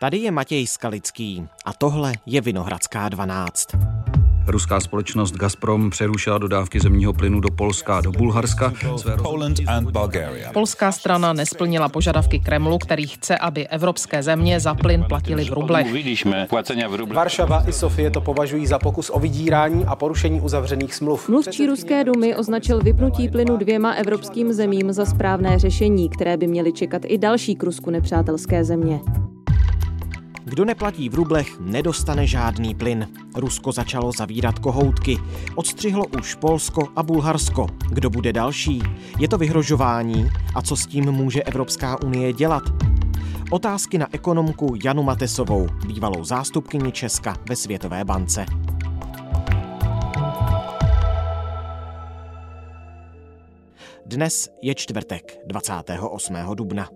Tady je Matěj Skalický a tohle je Vinohradská 12. Ruská společnost Gazprom přerušila dodávky zemního plynu do Polska a do Bulharska. Polská strana nesplnila požadavky Kremlu, který chce, aby evropské země za plyn platili v rublech. Varšava i Sofie to považují za pokus o vydírání a porušení uzavřených smluv. Mluvčí ruské dumy označil vypnutí plynu dvěma evropským zemím za správné řešení, které by měly čekat i další k Rusku nepřátelské země. Kdo neplatí v rublech, nedostane žádný plyn. Rusko začalo zavírat kohoutky. Odstřihlo už Polsko a Bulharsko. Kdo bude další? Je to vyhrožování? A co s tím může Evropská unie dělat? Otázky na ekonomku Janu Matesovou, bývalou zástupkyni Česka ve Světové bance. Dnes je čtvrtek, 28. dubna.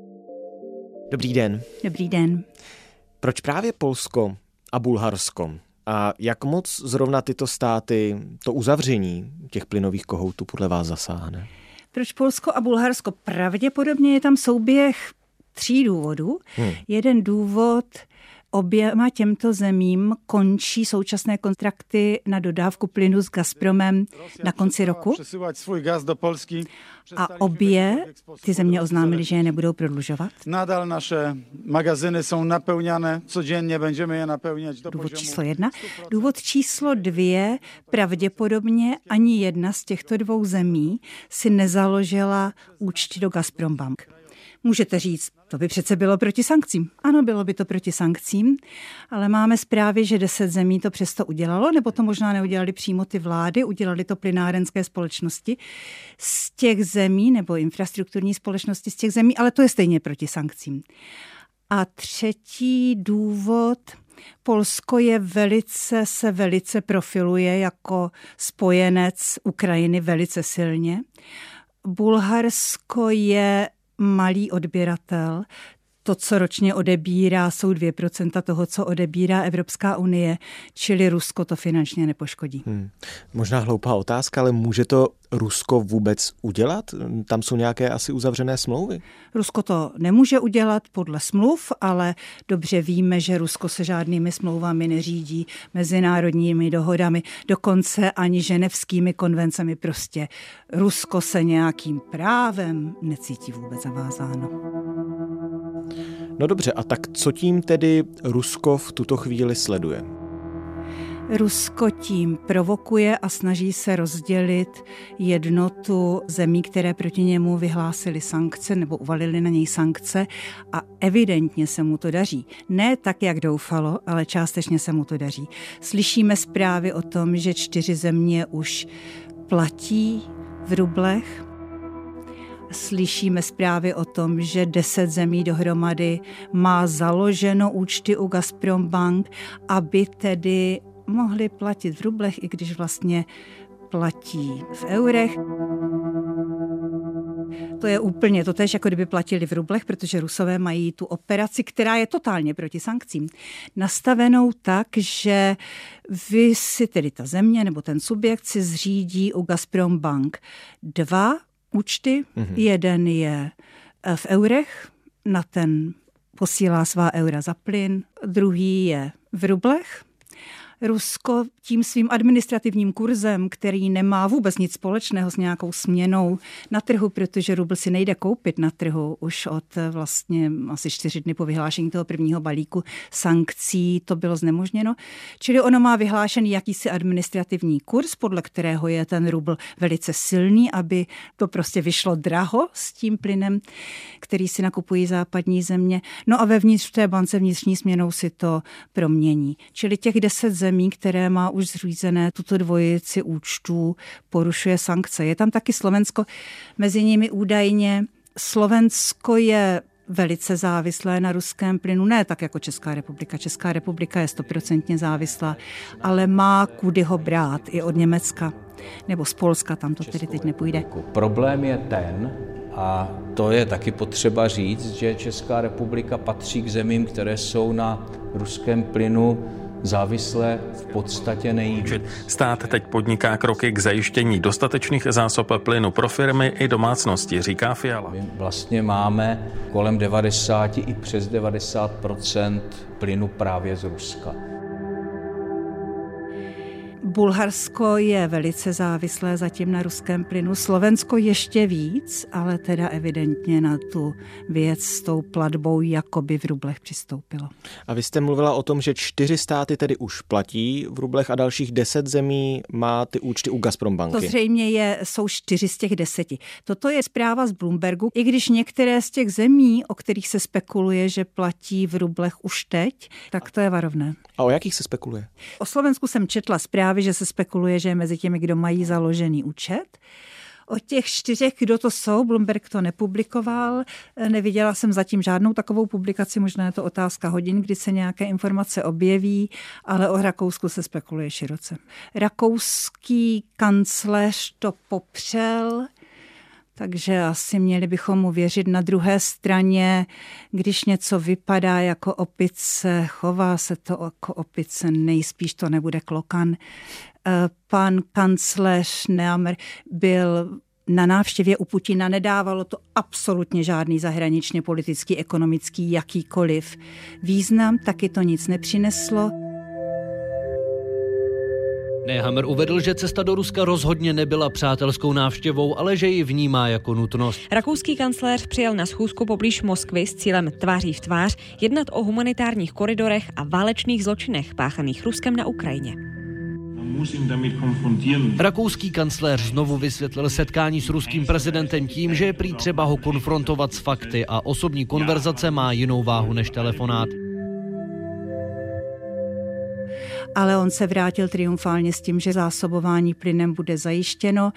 Dobrý den. Dobrý den. Proč právě Polsko a Bulharsko? A jak moc zrovna tyto státy to uzavření těch plynových kohoutů podle vás zasáhne? Proč Polsko a Bulharsko? Pravděpodobně je tam souběh tří důvodů. Hmm. Jeden důvod Oběma těmto zemím končí současné kontrakty na dodávku plynu s Gazpromem na konci roku. A obě ty země oznámily, že je nebudou prodlužovat. Nadal naše magaziny jsou naplňané, codenně budeme je naplňovat. Důvod číslo jedna. Důvod číslo dvě, pravděpodobně ani jedna z těchto dvou zemí si nezaložila účty do Gazprombank. Můžete říct, to by přece bylo proti sankcím. Ano, bylo by to proti sankcím, ale máme zprávy, že deset zemí to přesto udělalo, nebo to možná neudělali přímo ty vlády, udělali to plynárenské společnosti z těch zemí, nebo infrastrukturní společnosti z těch zemí, ale to je stejně proti sankcím. A třetí důvod, Polsko je velice, se velice profiluje jako spojenec Ukrajiny velice silně. Bulharsko je malý odběratel. To, co ročně odebírá, jsou 2% toho, co odebírá Evropská unie, čili Rusko to finančně nepoškodí. Hmm. Možná hloupá otázka, ale může to Rusko vůbec udělat? Tam jsou nějaké asi uzavřené smlouvy? Rusko to nemůže udělat podle smluv, ale dobře víme, že Rusko se žádnými smlouvami neřídí, mezinárodními dohodami, dokonce ani ženevskými konvencemi. Prostě Rusko se nějakým právem necítí vůbec zavázáno. No dobře, a tak co tím tedy Rusko v tuto chvíli sleduje? Rusko tím provokuje a snaží se rozdělit jednotu zemí, které proti němu vyhlásily sankce nebo uvalili na něj sankce a evidentně se mu to daří. Ne tak, jak doufalo, ale částečně se mu to daří. Slyšíme zprávy o tom, že čtyři země už platí v rublech, Slyšíme zprávy o tom, že deset zemí dohromady má založeno účty u Gazprom Bank, aby tedy mohli platit v rublech, i když vlastně platí v eurech. To je úplně to tež, jako kdyby platili v rublech, protože Rusové mají tu operaci, která je totálně proti sankcím, nastavenou tak, že vy si tedy ta země nebo ten subjekt si zřídí u Gazprom Bank dva účty. Mm-hmm. Jeden je eh, v eurech, na ten posílá svá eura za plyn, druhý je v rublech, Rusko tím svým administrativním kurzem, který nemá vůbec nic společného s nějakou směnou na trhu, protože rubl si nejde koupit na trhu už od vlastně asi čtyři dny po vyhlášení toho prvního balíku sankcí, to bylo znemožněno. Čili ono má vyhlášený jakýsi administrativní kurz, podle kterého je ten rubl velice silný, aby to prostě vyšlo draho s tím plynem, který si nakupují západní země. No a vevnitř v té bance vnitřní směnou si to promění. Čili těch deset zemí zemí, které má už zřízené tuto dvojici účtů, porušuje sankce. Je tam taky Slovensko, mezi nimi údajně Slovensko je velice závislé na ruském plynu, ne tak jako Česká republika. Česká republika je stoprocentně závislá, ale má kudy ho brát i od Německa nebo z Polska, tam to tedy teď nepůjde. Problém je ten, a to je taky potřeba říct, že Česká republika patří k zemím, které jsou na ruském plynu závislé v podstatě nejít. Stát teď podniká kroky k zajištění dostatečných zásob plynu pro firmy i domácnosti, říká Fiala. My vlastně máme kolem 90 i přes 90% plynu právě z Ruska. Bulharsko je velice závislé zatím na ruském plynu, Slovensko ještě víc, ale teda evidentně na tu věc s tou platbou jakoby v rublech přistoupilo. A vy jste mluvila o tom, že čtyři státy tedy už platí v rublech a dalších deset zemí má ty účty u Gazprom banky. To zřejmě je, jsou čtyři z těch deseti. Toto je zpráva z Bloombergu, i když některé z těch zemí, o kterých se spekuluje, že platí v rublech už teď, tak to je varovné. A o jakých se spekuluje? O Slovensku jsem četla zprávy, že se spekuluje, že je mezi těmi, kdo mají založený účet. O těch čtyřech, kdo to jsou, Bloomberg to nepublikoval, neviděla jsem zatím žádnou takovou publikaci, možná je to otázka hodin, kdy se nějaké informace objeví, ale o Rakousku se spekuluje široce. Rakouský kancléř to popřel, takže asi měli bychom mu věřit na druhé straně, když něco vypadá jako opice, chová se to jako opice, nejspíš to nebude klokan. Eh, pan kancléř Neamer byl na návštěvě u Putina nedávalo to absolutně žádný zahraničně politický, ekonomický, jakýkoliv význam, taky to nic nepřineslo. Nehammer uvedl, že cesta do Ruska rozhodně nebyla přátelskou návštěvou, ale že ji vnímá jako nutnost. Rakouský kancléř přijel na schůzku poblíž Moskvy s cílem tváří v tvář jednat o humanitárních koridorech a válečných zločinech páchaných Ruskem na Ukrajině. Rakouský kancléř znovu vysvětlil setkání s ruským prezidentem tím, že je prý třeba ho konfrontovat s fakty a osobní konverzace má jinou váhu než telefonát ale on se vrátil triumfálně s tím, že zásobování plynem bude zajištěno.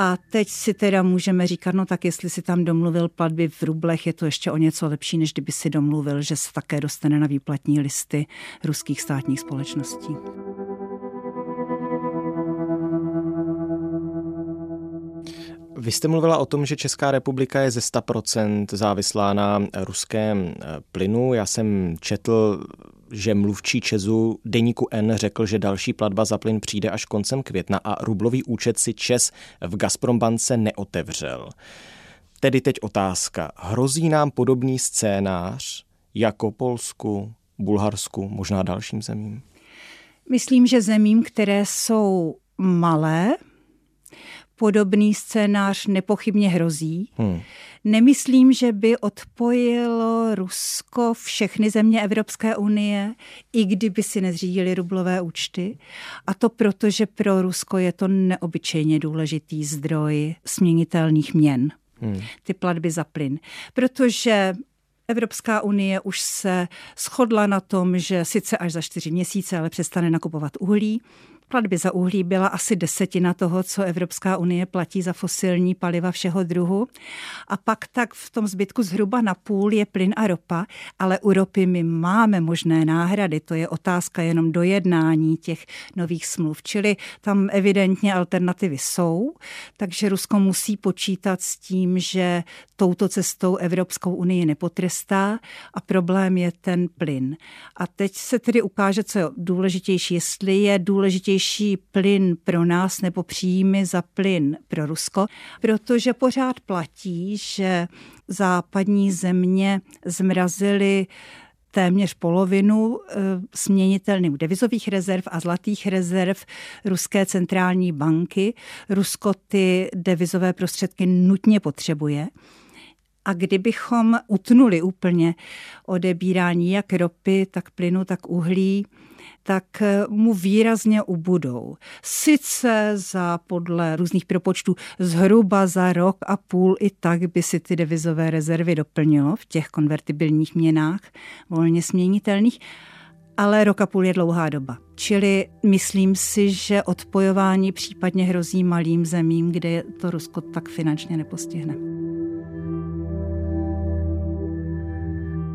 A teď si teda můžeme říkat, no tak jestli si tam domluvil platby v rublech, je to ještě o něco lepší, než kdyby si domluvil, že se také dostane na výplatní listy ruských státních společností. Vy jste mluvila o tom, že Česká republika je ze 100% závislá na ruském plynu. Já jsem četl že mluvčí Česu deníku N řekl, že další platba za plyn přijde až koncem května a rublový účet si Čes v Gazprombance neotevřel. Tedy teď otázka. Hrozí nám podobný scénář jako Polsku, Bulharsku, možná dalším zemím? Myslím, že zemím, které jsou malé, podobný scénář nepochybně hrozí. Hmm. Nemyslím, že by odpojilo Rusko všechny země Evropské unie, i kdyby si nezřídili rublové účty. A to proto, že pro Rusko je to neobyčejně důležitý zdroj směnitelných měn. Hmm. Ty platby za plyn. Protože Evropská unie už se shodla na tom, že sice až za čtyři měsíce, ale přestane nakupovat uhlí. Platby za uhlí byla asi desetina toho, co Evropská unie platí za fosilní paliva všeho druhu. A pak tak v tom zbytku zhruba na půl je plyn a ropa, ale u ropy my máme možné náhrady. To je otázka jenom dojednání těch nových smluv. Čili tam evidentně alternativy jsou, takže Rusko musí počítat s tím, že touto cestou Evropskou unii nepotrestá a problém je ten plyn. A teď se tedy ukáže, co je důležitější, jestli je důležitější levnější plyn pro nás nebo příjmy za plyn pro Rusko, protože pořád platí, že západní země zmrazily téměř polovinu eh, směnitelných devizových rezerv a zlatých rezerv Ruské centrální banky. Rusko ty devizové prostředky nutně potřebuje. A kdybychom utnuli úplně odebírání jak ropy, tak plynu, tak uhlí, tak eh, mu výrazně ubudou. Sice za podle různých propočtů zhruba za rok a půl i tak by si ty devizové rezervy doplnilo v těch konvertibilních měnách volně směnitelných, ale rok a půl je dlouhá doba. Čili myslím si, že odpojování případně hrozí malým zemím, kde to Rusko tak finančně nepostihne.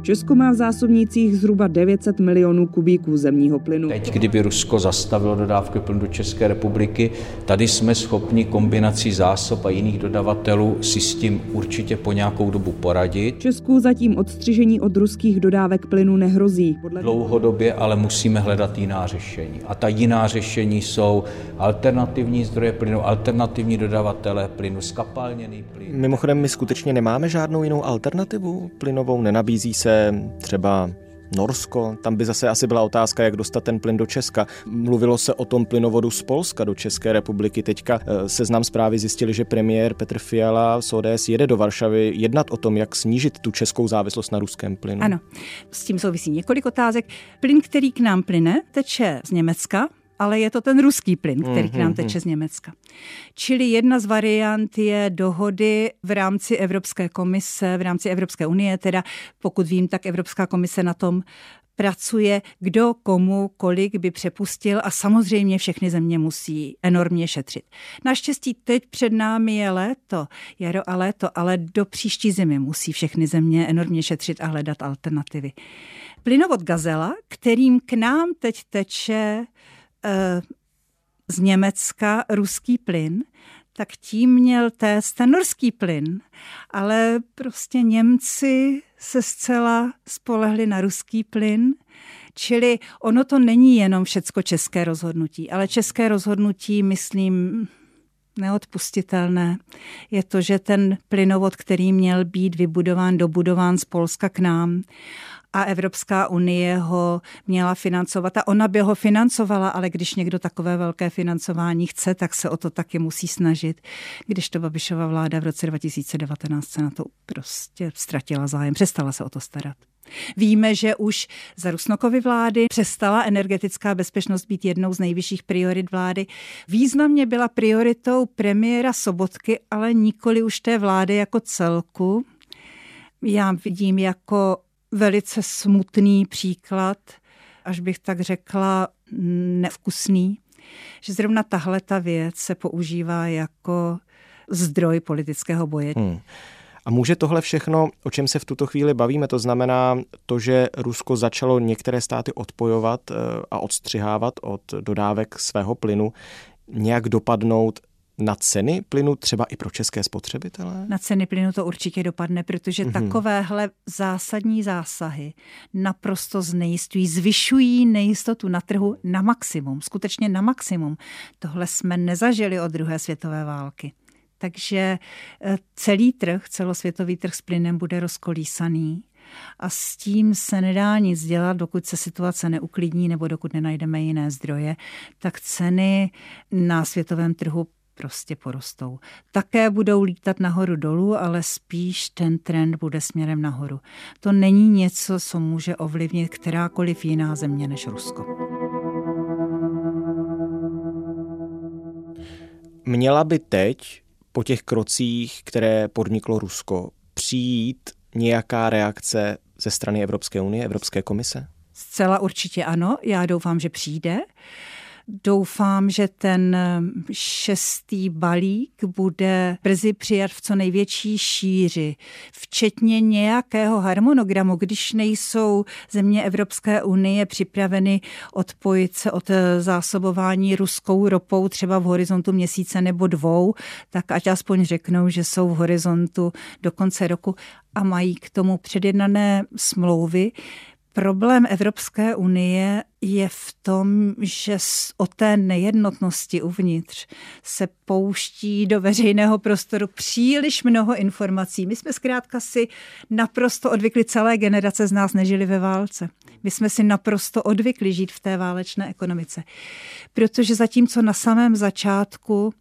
Česko má v zásobnících zhruba 900 milionů kubíků zemního plynu. Teď, kdyby Rusko zastavilo dodávky plynu do České republiky, tady jsme schopni kombinací zásob a jiných dodavatelů si s tím určitě po nějakou dobu poradit. Česku zatím odstřižení od ruských dodávek plynu nehrozí. Podle... Dlouhodobě ale musíme hledat jiná řešení. A ta jiná řešení jsou alternativní zdroje plynu, alternativní dodavatele plynu, skapalněný plyn. Mimochodem, my skutečně nemáme žádnou jinou alternativu plynovou, nenabízí se třeba Norsko, tam by zase asi byla otázka, jak dostat ten plyn do Česka. Mluvilo se o tom plynovodu z Polska do České republiky. Teďka eh, seznam zprávy zjistili, že premiér Petr Fiala z ODS jede do Varšavy jednat o tom, jak snížit tu českou závislost na ruském plynu. Ano, s tím souvisí několik otázek. Plyn, který k nám plyne, teče z Německa, ale je to ten ruský plyn, který k nám mhm, teče z Německa. Čili jedna z variant je dohody v rámci Evropské komise, v rámci Evropské unie, teda pokud vím, tak Evropská komise na tom pracuje, kdo komu kolik by přepustil a samozřejmě všechny země musí enormně šetřit. Naštěstí teď před námi je léto, jaro a léto, ale do příští zimy musí všechny země enormně šetřit a hledat alternativy. Plynovod Gazela, kterým k nám teď teče z Německa ruský plyn, tak tím měl tést ten norský plyn. Ale prostě Němci se zcela spolehli na ruský plyn, čili ono to není jenom všecko české rozhodnutí, ale české rozhodnutí, myslím, neodpustitelné je to, že ten plynovod, který měl být vybudován, dobudován z Polska k nám a Evropská unie ho měla financovat a ona by ho financovala, ale když někdo takové velké financování chce, tak se o to taky musí snažit. Když to Babišova vláda v roce 2019 se na to prostě ztratila zájem, přestala se o to starat. Víme, že už za Rusnokovy vlády přestala energetická bezpečnost být jednou z nejvyšších priorit vlády. Významně byla prioritou premiéra Sobotky, ale nikoli už té vlády jako celku. Já vidím jako velice smutný příklad, až bych tak řekla nevkusný, že zrovna tahle ta věc se používá jako zdroj politického boje. Hmm. A může tohle všechno, o čem se v tuto chvíli bavíme, to znamená to, že Rusko začalo některé státy odpojovat eh, a odstřihávat od dodávek svého plynu, nějak dopadnout na ceny plynu třeba i pro české spotřebitele? Na ceny plynu to určitě dopadne, protože mm-hmm. takovéhle zásadní zásahy naprosto znejistují, zvyšují nejistotu na trhu na maximum, skutečně na maximum. Tohle jsme nezažili od druhé světové války. Takže eh, celý trh, celosvětový trh s plynem bude rozkolísaný a s tím se nedá nic dělat, dokud se situace neuklidní nebo dokud nenajdeme jiné zdroje, tak ceny na světovém trhu prostě porostou. Také budou lítat nahoru dolů, ale spíš ten trend bude směrem nahoru. To není něco, co může ovlivnit kterákoliv jiná země než Rusko. Měla by teď po těch krocích, které podniklo Rusko, přijít nějaká reakce ze strany Evropské unie, Evropské komise? Zcela určitě ano, já doufám, že přijde. Doufám, že ten šestý balík bude brzy přijat v co největší šíři, včetně nějakého harmonogramu, když nejsou země Evropské unie připraveny odpojit se od zásobování ruskou ropou třeba v horizontu měsíce nebo dvou, tak ať aspoň řeknou, že jsou v horizontu do konce roku a mají k tomu předjednané smlouvy. Problém Evropské unie je v tom, že o té nejednotnosti uvnitř se pouští do veřejného prostoru příliš mnoho informací. My jsme zkrátka si naprosto odvykli, celé generace z nás nežili ve válce. My jsme si naprosto odvykli žít v té válečné ekonomice. Protože zatímco na samém začátku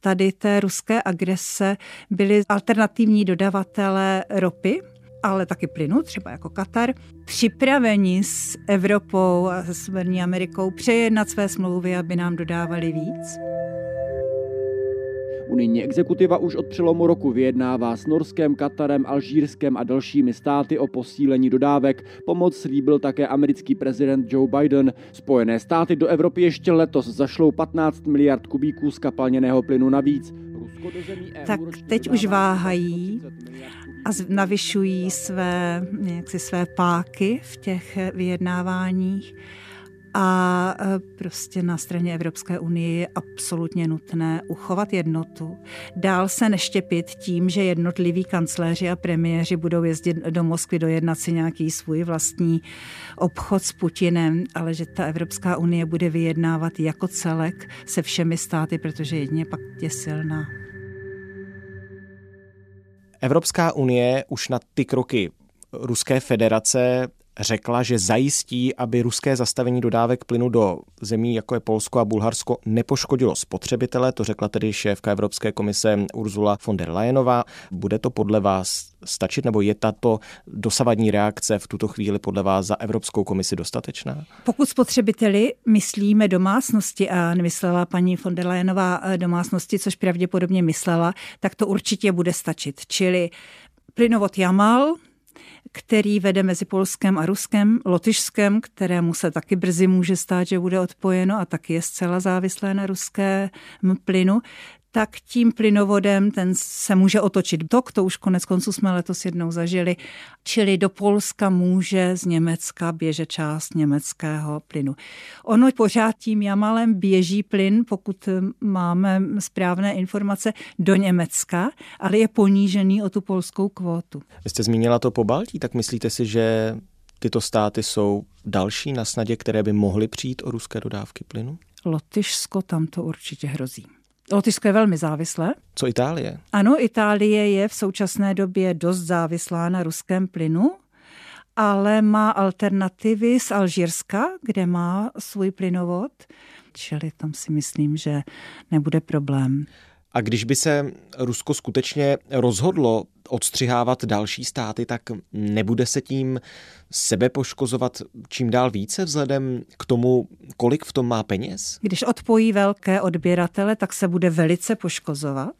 tady té ruské agrese byly alternativní dodavatelé ropy, ale taky plynu, třeba jako Katar, připraveni s Evropou a se Severní Amerikou přejednat své smlouvy, aby nám dodávali víc? Unijní exekutiva už od přelomu roku vyjednává s Norskem, Katarem, Alžírskem a dalšími státy o posílení dodávek. Pomoc slíbil také americký prezident Joe Biden. Spojené státy do Evropy ještě letos zašlou 15 miliard kubíků skapalněného plynu navíc. Tak teď už váhají a navyšují své, jaksi své páky v těch vyjednáváních a e, prostě na straně Evropské unie je absolutně nutné uchovat jednotu. Dál se neštěpit tím, že jednotliví kancléři a premiéři budou jezdit do Moskvy dojednat si nějaký svůj vlastní obchod s Putinem, ale že ta Evropská unie bude vyjednávat jako celek se všemi státy, protože jedině pak je silná. Evropská unie už na ty kroky Ruské federace řekla, že zajistí, aby ruské zastavení dodávek plynu do zemí, jako je Polsko a Bulharsko, nepoškodilo spotřebitele. To řekla tedy šéfka Evropské komise Ursula von der Leyenová. Bude to podle vás stačit, nebo je tato dosavadní reakce v tuto chvíli podle vás za Evropskou komisi dostatečná? Pokud spotřebiteli myslíme domácnosti a nemyslela paní von der Leyenová eh, domácnosti, což pravděpodobně myslela, tak to určitě bude stačit. Čili plynovod Jamal, který vede mezi Polskem a Ruskem, Lotyšskem, kterému se taky brzy může stát, že bude odpojeno a taky je zcela závislé na ruském plynu, tak tím plynovodem ten se může otočit tok, to už konec konců jsme letos jednou zažili, čili do Polska může z Německa běžet část německého plynu. Ono pořád tím Jamalem běží plyn, pokud máme správné informace, do Německa, ale je ponížený o tu polskou kvótu. Vy jste zmínila to po Baltí, tak myslíte si, že tyto státy jsou další na snadě, které by mohly přijít o ruské dodávky plynu? Lotyšsko tam to určitě hrozí. Lotyšsko je velmi závislé. Co Itálie? Ano, Itálie je v současné době dost závislá na ruském plynu, ale má alternativy z Alžírska, kde má svůj plynovod, čili tam si myslím, že nebude problém. A když by se Rusko skutečně rozhodlo odstřihávat další státy, tak nebude se tím sebe poškozovat čím dál více vzhledem k tomu, kolik v tom má peněz? Když odpojí velké odběratele, tak se bude velice poškozovat.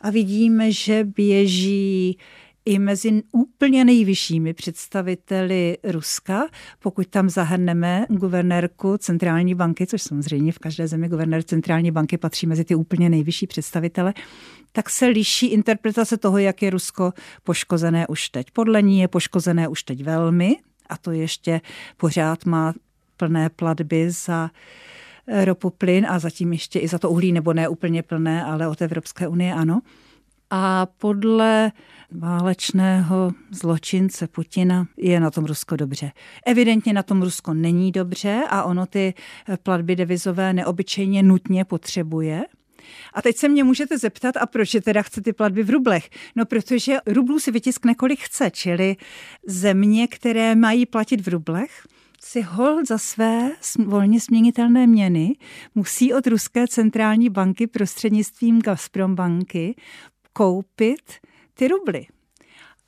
A vidíme, že běží i mezi úplně nejvyššími představiteli Ruska, pokud tam zahrneme guvernérku centrální banky, což samozřejmě v každé zemi guvernér centrální banky patří mezi ty úplně nejvyšší představitele, tak se liší interpretace toho, jak je Rusko poškozené už teď. Podle ní je poškozené už teď velmi a to ještě pořád má plné platby za ropu plyn a zatím ještě i za to uhlí, nebo ne úplně plné, ale od Evropské unie ano. A podle válečného zločince Putina je na tom Rusko dobře. Evidentně na tom Rusko není dobře a ono ty platby devizové neobyčejně nutně potřebuje. A teď se mě můžete zeptat, a proč je teda chce ty platby v rublech? No, protože rublů si vytiskne kolik chce, čili země, které mají platit v rublech, si hold za své volně směnitelné měny musí od Ruské centrální banky prostřednictvím Gazprom banky koupit ty rubly.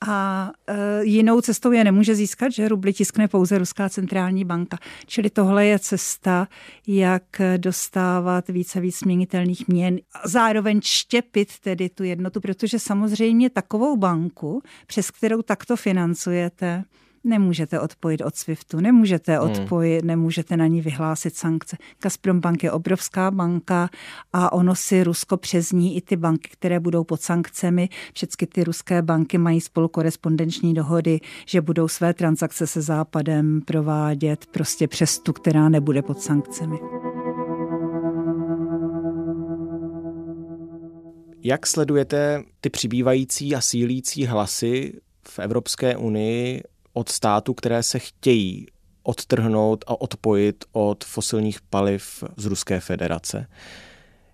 A e, jinou cestou je nemůže získat, že rubly tiskne pouze Ruská centrální banka. Čili tohle je cesta, jak dostávat více víc směnitelných měn. A zároveň štěpit tedy tu jednotu, protože samozřejmě takovou banku, přes kterou takto financujete, nemůžete odpojit od SWIFTu, nemůžete hmm. odpojit, hmm. nemůžete na ní vyhlásit sankce. Gazprom bank je obrovská banka a ono si Rusko přes ní i ty banky, které budou pod sankcemi, všechny ty ruské banky mají spolu korespondenční dohody, že budou své transakce se Západem provádět prostě přes tu, která nebude pod sankcemi. Jak sledujete ty přibývající a sílící hlasy v Evropské unii od států, které se chtějí odtrhnout a odpojit od fosilních paliv z Ruské federace.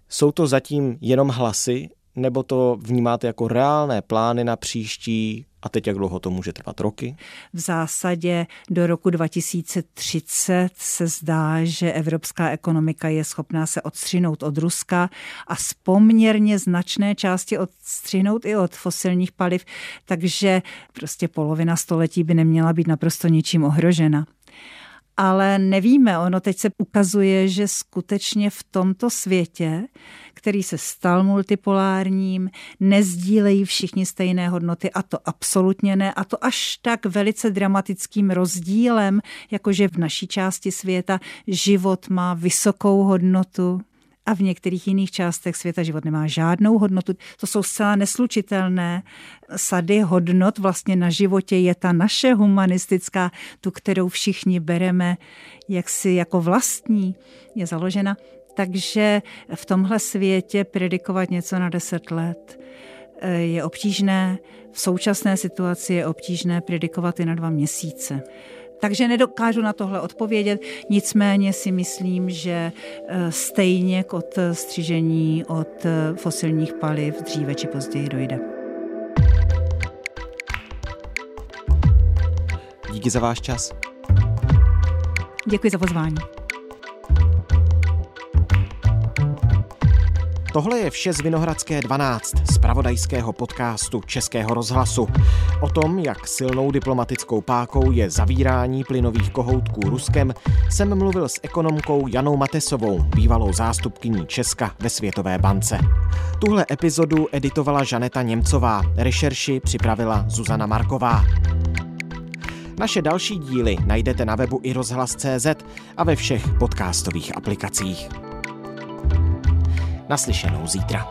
Jsou to zatím jenom hlasy, nebo to vnímáte jako reálné plány na příští a teď jak dlouho to může trvat? Roky? V zásadě do roku 2030 se zdá, že evropská ekonomika je schopná se odstřinout od Ruska a z poměrně značné části odstřinout i od fosilních paliv, takže prostě polovina století by neměla být naprosto ničím ohrožena ale nevíme. Ono teď se ukazuje, že skutečně v tomto světě, který se stal multipolárním, nezdílejí všichni stejné hodnoty a to absolutně ne. A to až tak velice dramatickým rozdílem, jakože v naší části světa život má vysokou hodnotu a v některých jiných částech světa život nemá žádnou hodnotu. To jsou zcela neslučitelné sady hodnot. Vlastně na životě je ta naše humanistická, tu, kterou všichni bereme jaksi jako vlastní, je založena. Takže v tomhle světě predikovat něco na deset let eh, je obtížné. V současné situaci je obtížné predikovat i na dva měsíce. Takže nedokážu na tohle odpovědět, nicméně si myslím, že eh, stejně k odstřižení od eh, fosilních paliv dříve či později dojde. Díky za váš čas. Děkuji za pozvání. Tohle je vše z Vinohradské 12, z pravodajského podcastu Českého rozhlasu. O tom, jak silnou diplomatickou pákou je zavírání plynových kohoutků Ruskem, jsem mluvil s ekonomkou Janou Matesovou, bývalou zástupkyní Česka ve Světové bance. Tuhle epizodu editovala Žaneta Němcová, rešerši připravila Zuzana Marková. Naše další díly najdete na webu i rozhlas.cz a ve všech podcastových aplikacích. Naslyšenou zítra.